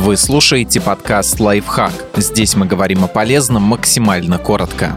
Вы слушаете подкаст «Лайфхак». Здесь мы говорим о полезном максимально коротко.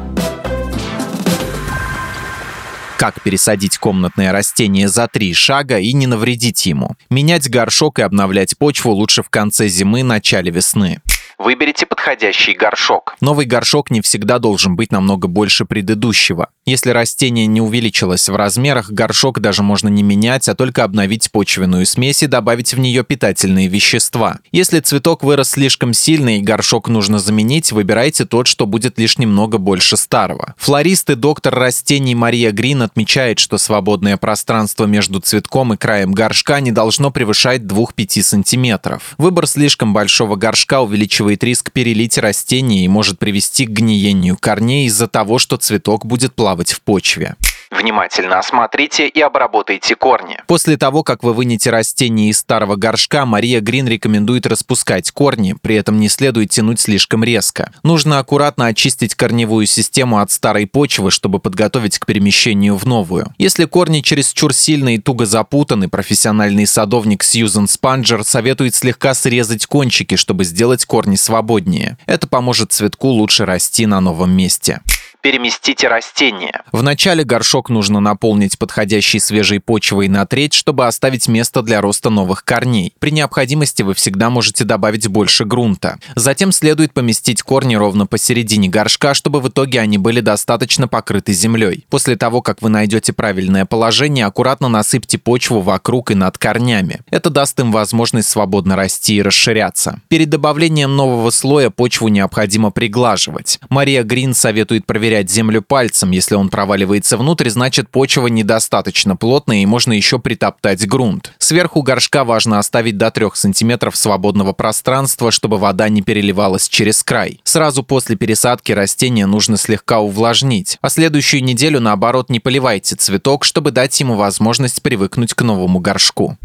Как пересадить комнатное растение за три шага и не навредить ему? Менять горшок и обновлять почву лучше в конце зимы, начале весны. Выберите подходящий горшок. Новый горшок не всегда должен быть намного больше предыдущего. Если растение не увеличилось в размерах, горшок даже можно не менять, а только обновить почвенную смесь и добавить в нее питательные вещества. Если цветок вырос слишком сильно и горшок нужно заменить, выбирайте тот, что будет лишь немного больше старого. Флорист и доктор растений Мария Грин отмечает, что свободное пространство между цветком и краем горшка не должно превышать 2-5 сантиметров. Выбор слишком большого горшка увеличивает риск перелить растение и может привести к гниению корней из-за того, что цветок будет плавать в почве. Внимательно осмотрите и обработайте корни. После того, как вы вынете растение из старого горшка, Мария Грин рекомендует распускать корни, при этом не следует тянуть слишком резко. Нужно аккуратно очистить корневую систему от старой почвы, чтобы подготовить к перемещению в новую. Если корни чересчур сильно и туго запутаны, профессиональный садовник Сьюзен Спанджер советует слегка срезать кончики, чтобы сделать корни свободнее. Это поможет цветку лучше расти на новом месте переместите растение. Вначале горшок нужно наполнить подходящей свежей почвой на треть, чтобы оставить место для роста новых корней. При необходимости вы всегда можете добавить больше грунта. Затем следует поместить корни ровно посередине горшка, чтобы в итоге они были достаточно покрыты землей. После того, как вы найдете правильное положение, аккуратно насыпьте почву вокруг и над корнями. Это даст им возможность свободно расти и расширяться. Перед добавлением нового слоя почву необходимо приглаживать. Мария Грин советует проверять проверять землю пальцем. Если он проваливается внутрь, значит почва недостаточно плотная и можно еще притоптать грунт. Сверху горшка важно оставить до 3 см свободного пространства, чтобы вода не переливалась через край. Сразу после пересадки растения нужно слегка увлажнить, а следующую неделю, наоборот, не поливайте цветок, чтобы дать ему возможность привыкнуть к новому горшку.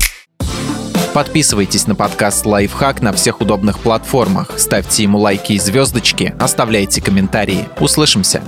Подписывайтесь на подкаст «Лайфхак» на всех удобных платформах, ставьте ему лайки и звездочки, оставляйте комментарии. Услышимся!